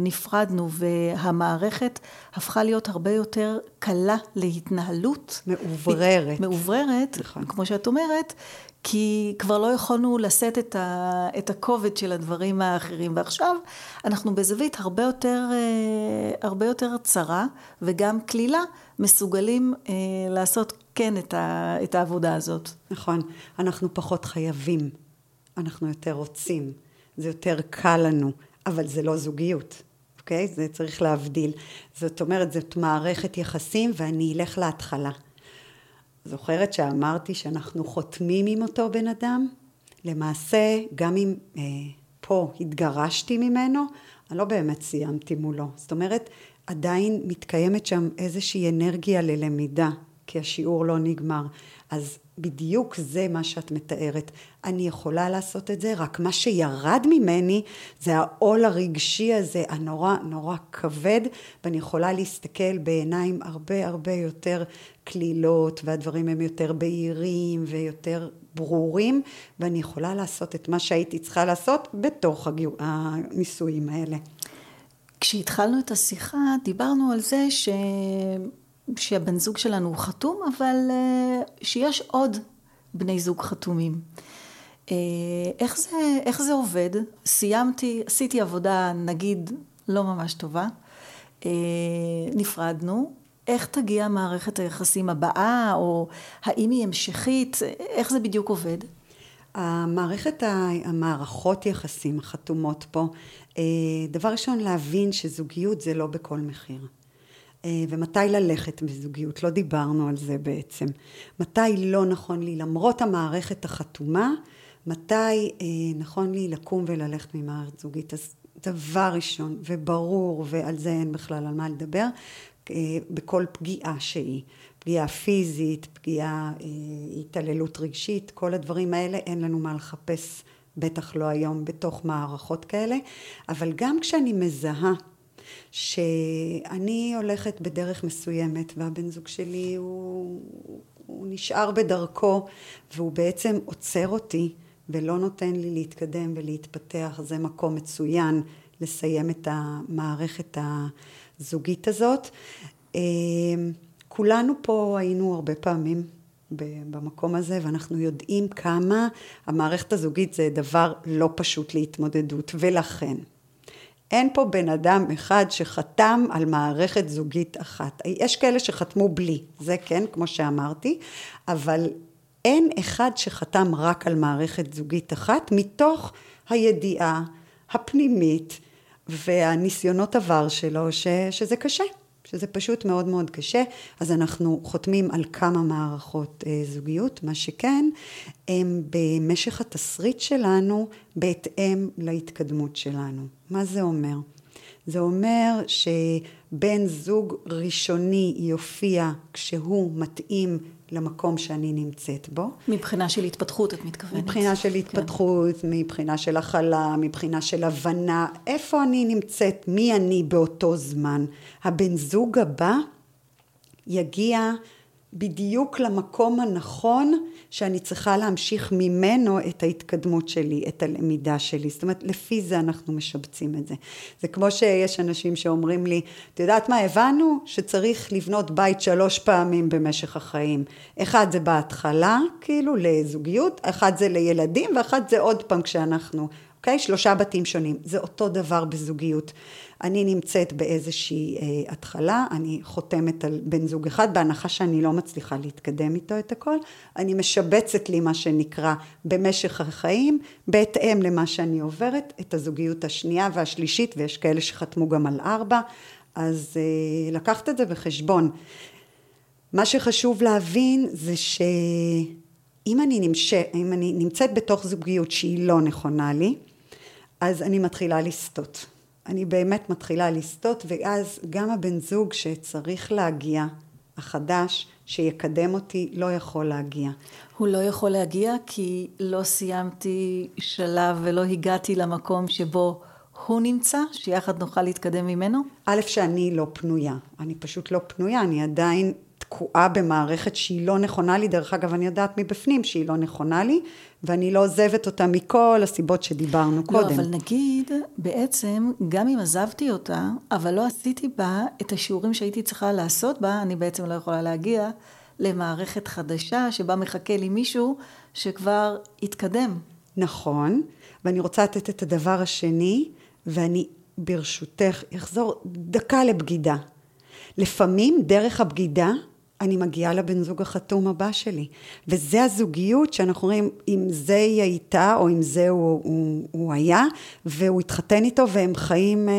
נפרדנו והמערכת הפכה להיות הרבה יותר קלה להתנהלות. מאובררת. מאובררת, נכון. כמו שאת אומרת, כי כבר לא יכולנו לשאת את, ה, את הכובד של הדברים האחרים. ועכשיו אנחנו בזווית הרבה יותר, אה, הרבה יותר צרה וגם קלילה, מסוגלים אה, לעשות כן את, ה, את העבודה הזאת. נכון. אנחנו פחות חייבים, אנחנו יותר רוצים, זה יותר קל לנו. אבל זה לא זוגיות, אוקיי? זה צריך להבדיל. זאת אומרת, זאת מערכת יחסים ואני אלך להתחלה. זוכרת שאמרתי שאנחנו חותמים עם אותו בן אדם? למעשה, גם אם אה, פה התגרשתי ממנו, אני לא באמת סיימתי מולו. זאת אומרת, עדיין מתקיימת שם איזושהי אנרגיה ללמידה. כי השיעור לא נגמר. אז בדיוק זה מה שאת מתארת. אני יכולה לעשות את זה, רק מה שירד ממני זה העול הרגשי הזה, הנורא נורא כבד, ואני יכולה להסתכל בעיניים הרבה הרבה יותר קלילות, והדברים הם יותר בהירים ויותר ברורים, ואני יכולה לעשות את מה שהייתי צריכה לעשות בתוך הניסויים האלה. כשהתחלנו את השיחה דיברנו על זה ש... שהבן זוג שלנו הוא חתום, אבל אה, שיש עוד בני זוג חתומים. אה, איך זה, איך זה עובד? סיימתי, עשיתי עבודה נגיד לא ממש טובה, אה, נפרדנו, איך תגיע מערכת היחסים הבאה, או האם היא המשכית, איך זה בדיוק עובד? המערכת, המערכות יחסים החתומות פה, דבר ראשון להבין שזוגיות זה לא בכל מחיר. אה, ומתי ללכת בזוגיות, לא דיברנו על זה בעצם. מתי לא נכון לי, למרות המערכת החתומה, מתי אה, נכון לי לקום וללכת ממערכת זוגית. אז דבר ראשון, וברור, ועל זה אין בכלל על מה לדבר, אה, בכל פגיעה שהיא. פגיעה פיזית, פגיעה, התעללות רגשית, כל הדברים האלה, אין לנו מה לחפש, בטח לא היום, בתוך מערכות כאלה. אבל גם כשאני מזהה שאני הולכת בדרך מסוימת והבן זוג שלי הוא, הוא נשאר בדרכו והוא בעצם עוצר אותי ולא נותן לי להתקדם ולהתפתח, זה מקום מצוין לסיים את המערכת הזוגית הזאת. אה, כולנו פה היינו הרבה פעמים במקום הזה ואנחנו יודעים כמה המערכת הזוגית זה דבר לא פשוט להתמודדות ולכן אין פה בן אדם אחד שחתם על מערכת זוגית אחת. יש כאלה שחתמו בלי, זה כן, כמו שאמרתי, אבל אין אחד שחתם רק על מערכת זוגית אחת, מתוך הידיעה הפנימית והניסיונות עבר שלו, ש, שזה קשה. שזה פשוט מאוד מאוד קשה, אז אנחנו חותמים על כמה מערכות אה, זוגיות, מה שכן, הם במשך התסריט שלנו בהתאם להתקדמות שלנו. מה זה אומר? זה אומר שבן זוג ראשוני יופיע כשהוא מתאים למקום שאני נמצאת בו. מבחינה של התפתחות את מתכוונת. מבחינה של כן. התפתחות, כן. מבחינה של הכלה, מבחינה של הבנה, איפה אני נמצאת, מי אני באותו זמן. הבן זוג הבא יגיע בדיוק למקום הנכון שאני צריכה להמשיך ממנו את ההתקדמות שלי, את הלמידה שלי. זאת אומרת, לפי זה אנחנו משבצים את זה. זה כמו שיש אנשים שאומרים לי, את יודעת מה, הבנו שצריך לבנות בית שלוש פעמים במשך החיים. אחד זה בהתחלה, כאילו, לזוגיות, אחד זה לילדים, ואחד זה עוד פעם כשאנחנו אוקיי? שלושה בתים שונים. זה אותו דבר בזוגיות. אני נמצאת באיזושהי אה, התחלה, אני חותמת על בן זוג אחד, בהנחה שאני לא מצליחה להתקדם איתו את הכל, אני משבצת לי מה שנקרא במשך החיים, בהתאם למה שאני עוברת, את הזוגיות השנייה והשלישית, ויש כאלה שחתמו גם על ארבע, אז אה, לקחת את זה בחשבון. מה שחשוב להבין זה שאם אני, נמש... אני נמצאת בתוך זוגיות שהיא לא נכונה לי, אז אני מתחילה לסטות. אני באמת מתחילה לסטות, ואז גם הבן זוג שצריך להגיע, החדש, שיקדם אותי, לא יכול להגיע. הוא לא יכול להגיע כי לא סיימתי שלב ולא הגעתי למקום שבו הוא נמצא, שיחד נוכל להתקדם ממנו? א', שאני לא פנויה. אני פשוט לא פנויה, אני עדיין תקועה במערכת שהיא לא נכונה לי, דרך אגב אני יודעת מבפנים שהיא לא נכונה לי, ואני לא עוזבת אותה מכל הסיבות שדיברנו לא, קודם. לא, אבל נגיד, בעצם, גם אם עזבתי אותה, אבל לא עשיתי בה את השיעורים שהייתי צריכה לעשות בה, אני בעצם לא יכולה להגיע למערכת חדשה, שבה מחכה לי מישהו שכבר התקדם. נכון, ואני רוצה לתת את הדבר השני, ואני ברשותך אחזור דקה לבגידה. לפעמים דרך הבגידה אני מגיעה לבן זוג החתום הבא שלי. וזה הזוגיות שאנחנו רואים, אם זה היא הייתה, או אם זה הוא, הוא, הוא היה, והוא התחתן איתו, והם חיים אה,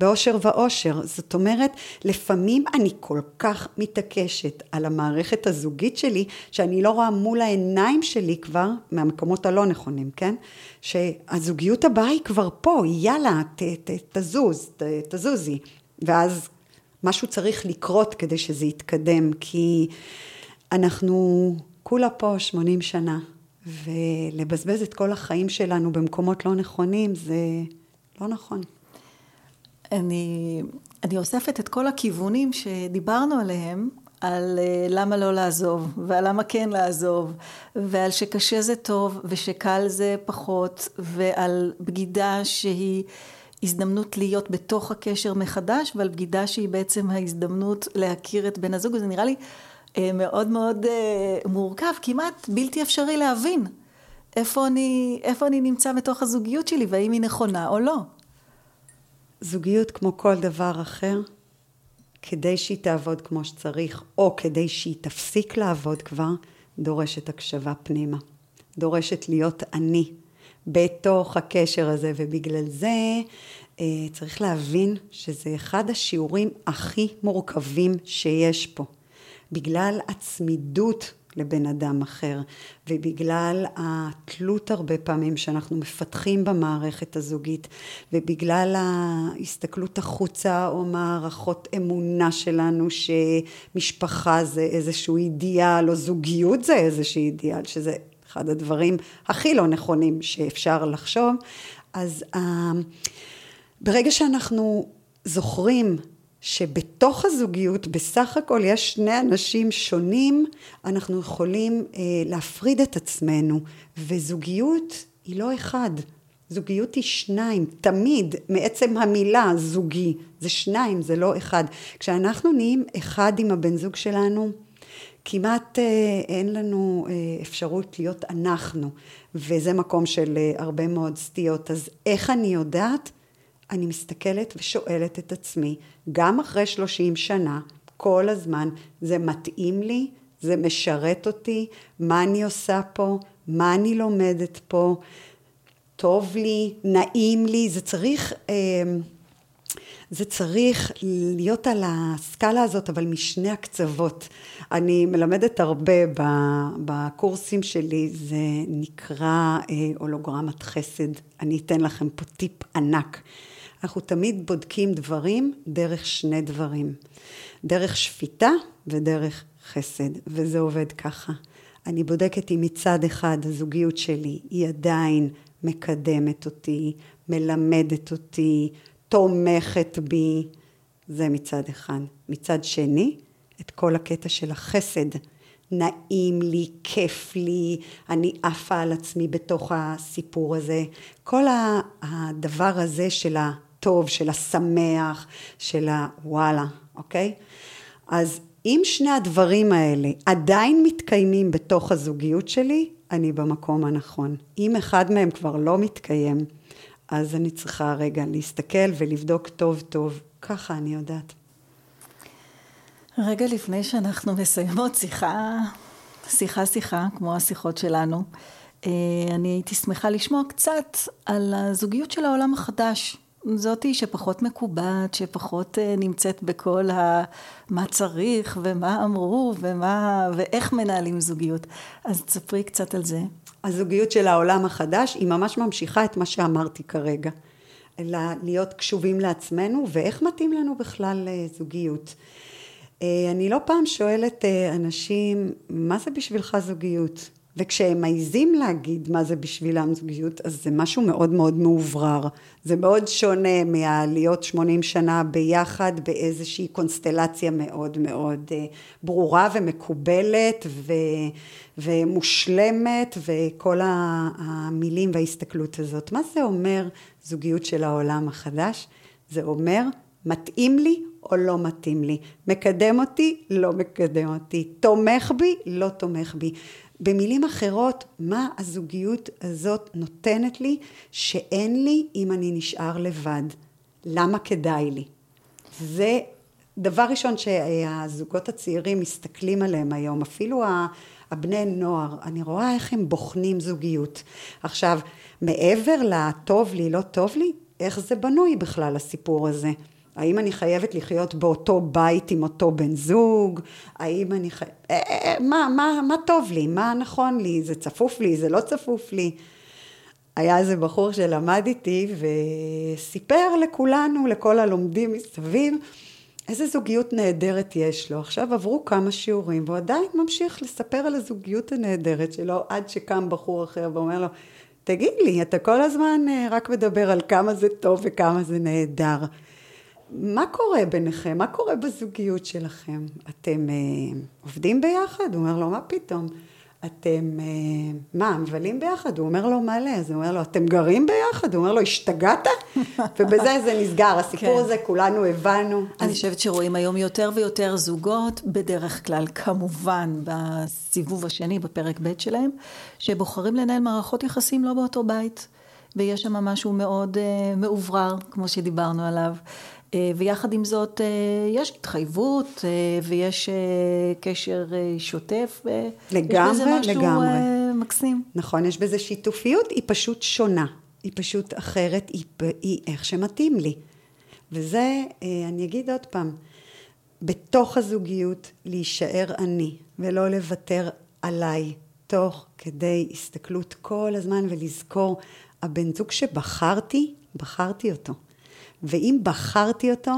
באושר ואושר. זאת אומרת, לפעמים אני כל כך מתעקשת על המערכת הזוגית שלי, שאני לא רואה מול העיניים שלי כבר, מהמקומות הלא נכונים, כן? שהזוגיות הבאה היא כבר פה, יאללה, ת, ת, תזוז, ת, תזוזי. ואז משהו צריך לקרות כדי שזה יתקדם, כי אנחנו כולה פה 80 שנה, ולבזבז את כל החיים שלנו במקומות לא נכונים, זה לא נכון. אני, אני אוספת את כל הכיוונים שדיברנו עליהם, על uh, למה לא לעזוב, ועל למה כן לעזוב, ועל שקשה זה טוב, ושקל זה פחות, ועל בגידה שהיא הזדמנות להיות בתוך הקשר מחדש, ועל בגידה שהיא בעצם ההזדמנות להכיר את בן הזוג, וזה נראה לי uh, מאוד מאוד uh, מורכב, כמעט בלתי אפשרי להבין איפה אני, איפה אני נמצא בתוך הזוגיות שלי, והאם היא נכונה או לא. זוגיות כמו כל דבר אחר, כדי שהיא תעבוד כמו שצריך, או כדי שהיא תפסיק לעבוד כבר, דורשת הקשבה פנימה. דורשת להיות אני בתוך הקשר הזה, ובגלל זה אה, צריך להבין שזה אחד השיעורים הכי מורכבים שיש פה. בגלל הצמידות לבן אדם אחר, ובגלל התלות הרבה פעמים שאנחנו מפתחים במערכת הזוגית, ובגלל ההסתכלות החוצה או מערכות אמונה שלנו שמשפחה זה איזשהו אידיאל, או זוגיות זה איזשהו אידיאל, שזה אחד הדברים הכי לא נכונים שאפשר לחשוב, אז uh, ברגע שאנחנו זוכרים שבתוך הזוגיות בסך הכל יש שני אנשים שונים, אנחנו יכולים אה, להפריד את עצמנו, וזוגיות היא לא אחד, זוגיות היא שניים, תמיד, מעצם המילה זוגי, זה שניים, זה לא אחד. כשאנחנו נהיים אחד עם הבן זוג שלנו, כמעט אה, אין לנו אה, אפשרות להיות אנחנו, וזה מקום של אה, הרבה מאוד סטיות. אז איך אני יודעת? אני מסתכלת ושואלת את עצמי, גם אחרי 30 שנה, כל הזמן, זה מתאים לי? זה משרת אותי? מה אני עושה פה? מה אני לומדת פה? טוב לי? נעים לי? זה צריך... אה, זה צריך להיות על הסקאלה הזאת, אבל משני הקצוות. אני מלמדת הרבה בקורסים שלי, זה נקרא אה, הולוגרמת חסד. אני אתן לכם פה טיפ ענק. אנחנו תמיד בודקים דברים דרך שני דברים. דרך שפיטה ודרך חסד, וזה עובד ככה. אני בודקת אם מצד אחד הזוגיות שלי היא עדיין מקדמת אותי, מלמדת אותי, תומכת בי, זה מצד אחד. מצד שני, את כל הקטע של החסד. נעים לי, כיף לי, אני עפה על עצמי בתוך הסיפור הזה. כל הדבר הזה של הטוב, של השמח, של הוואלה, אוקיי? אז אם שני הדברים האלה עדיין מתקיימים בתוך הזוגיות שלי, אני במקום הנכון. אם אחד מהם כבר לא מתקיים, אז אני צריכה רגע להסתכל ולבדוק טוב טוב. ככה אני יודעת. רגע לפני שאנחנו מסיימות שיחה, שיחה שיחה, כמו השיחות שלנו, אה, אני הייתי שמחה לשמוע קצת על הזוגיות של העולם החדש. זאתי שפחות מקובעת, שפחות אה, נמצאת בכל ה... מה צריך ומה אמרו ומה... ואיך מנהלים זוגיות. אז תספרי קצת על זה. הזוגיות של העולם החדש היא ממש ממשיכה את מה שאמרתי כרגע. אלא להיות קשובים לעצמנו ואיך מתאים לנו בכלל אה, זוגיות. אה, אני לא פעם שואלת אנשים, מה זה בשבילך זוגיות? וכשהם מעיזים להגיד מה זה בשבילם זוגיות, אז זה משהו מאוד מאוד מאוברר. זה מאוד שונה מהלהיות 80 שנה ביחד באיזושהי קונסטלציה מאוד מאוד אה, ברורה ומקובלת ו, ומושלמת וכל המילים וההסתכלות הזאת. מה זה אומר זוגיות של העולם החדש? זה אומר מתאים לי או לא מתאים לי, מקדם אותי, לא מקדם אותי, תומך בי, לא תומך בי. במילים אחרות, מה הזוגיות הזאת נותנת לי שאין לי אם אני נשאר לבד? למה כדאי לי? זה דבר ראשון שהזוגות הצעירים מסתכלים עליהם היום, אפילו הבני נוער, אני רואה איך הם בוחנים זוגיות. עכשיו, מעבר לטוב לי, לא טוב לי, איך זה בנוי בכלל הסיפור הזה? האם אני חייבת לחיות באותו בית עם אותו בן זוג? האם אני חייבת... אה, אה, אה, מה, מה, מה טוב לי? מה נכון לי? זה צפוף לי? זה לא צפוף לי? היה איזה בחור שלמד איתי וסיפר לכולנו, לכל הלומדים מסביב, איזה זוגיות נהדרת יש לו. עכשיו עברו כמה שיעורים, והוא עדיין ממשיך לספר על הזוגיות הנהדרת שלו, עד שקם בחור אחר ואומר לו, תגיד לי, אתה כל הזמן אה, רק מדבר על כמה זה טוב וכמה זה נהדר. מה קורה ביניכם? מה קורה בזוגיות שלכם? אתם אה, עובדים ביחד? הוא אומר לו, מה פתאום? אתם, אה, מה, מבלים ביחד? הוא אומר לו, מלא. אז הוא אומר לו, אתם גרים ביחד? הוא אומר לו, השתגעת? [laughs] ובזה זה נסגר. הסיפור כן. הזה, כולנו הבנו. אני חושבת שרואים היום יותר ויותר זוגות, בדרך כלל, כמובן, בסיבוב השני, בפרק ב' שלהם, שבוחרים לנהל מערכות יחסים לא באותו בית. ויש שם משהו מאוד uh, מאוברר, כמו שדיברנו עליו. אה, ויחד עם זאת אה, יש התחייבות אה, ויש קשר שוטף. לגמרי, יש בזה משהו לגמרי. מקסים. נכון, יש בזה שיתופיות, היא פשוט שונה. היא פשוט אחרת, היא, היא איך שמתאים לי. וזה, אני אגיד עוד פעם, בתוך הזוגיות להישאר אני ולא לוותר עליי, תוך כדי הסתכלות כל הזמן ולזכור, הבן זוג שבחרתי, בחרתי אותו. ואם בחרתי אותו,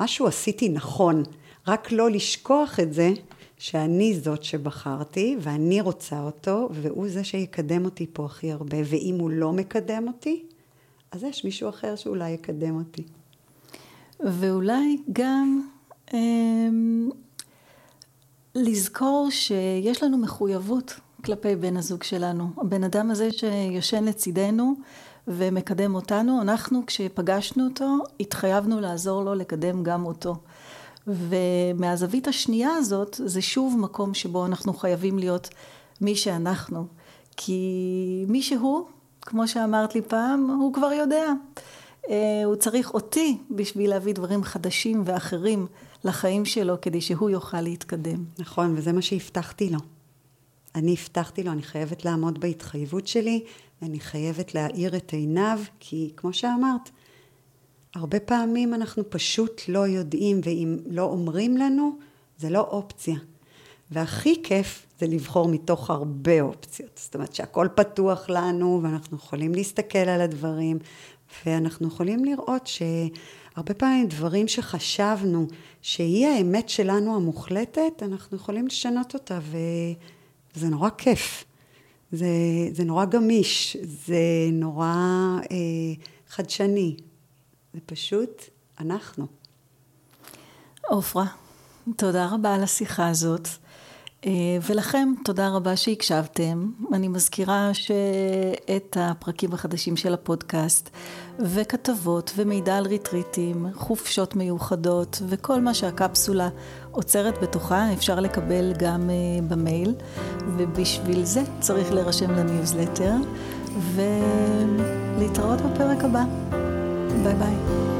משהו עשיתי נכון. רק לא לשכוח את זה שאני זאת שבחרתי, ואני רוצה אותו, והוא זה שיקדם אותי פה הכי הרבה. ואם הוא לא מקדם אותי, אז יש מישהו אחר שאולי יקדם אותי. ואולי גם אה, לזכור שיש לנו מחויבות כלפי בן הזוג שלנו. הבן אדם הזה שישן לצידנו, ומקדם אותנו. אנחנו, כשפגשנו אותו, התחייבנו לעזור לו לקדם גם אותו. ומהזווית השנייה הזאת, זה שוב מקום שבו אנחנו חייבים להיות מי שאנחנו. כי מי שהוא, כמו שאמרת לי פעם, הוא כבר יודע. אה, הוא צריך אותי בשביל להביא דברים חדשים ואחרים לחיים שלו, כדי שהוא יוכל להתקדם. נכון, וזה מה שהבטחתי לו. אני הבטחתי לו, אני חייבת לעמוד בהתחייבות שלי, אני חייבת להאיר את עיניו, כי כמו שאמרת, הרבה פעמים אנחנו פשוט לא יודעים, ואם לא אומרים לנו, זה לא אופציה. והכי כיף זה לבחור מתוך הרבה אופציות. זאת אומרת שהכל פתוח לנו, ואנחנו יכולים להסתכל על הדברים, ואנחנו יכולים לראות שהרבה פעמים דברים שחשבנו שהיא האמת שלנו המוחלטת, אנחנו יכולים לשנות אותה, וזה נורא כיף. זה, זה נורא גמיש, זה נורא אה, חדשני. זה פשוט אנחנו. עופרה, תודה רבה על השיחה הזאת. אה, ולכם, תודה רבה שהקשבתם. אני מזכירה שאת הפרקים החדשים של הפודקאסט, וכתבות, ומידע על ריטריטים, חופשות מיוחדות, וכל מה שהקפסולה עוצרת בתוכה, אפשר לקבל גם uh, במייל, ובשביל זה צריך להירשם לניוזלטר, ולהתראות בפרק הבא. ביי ביי.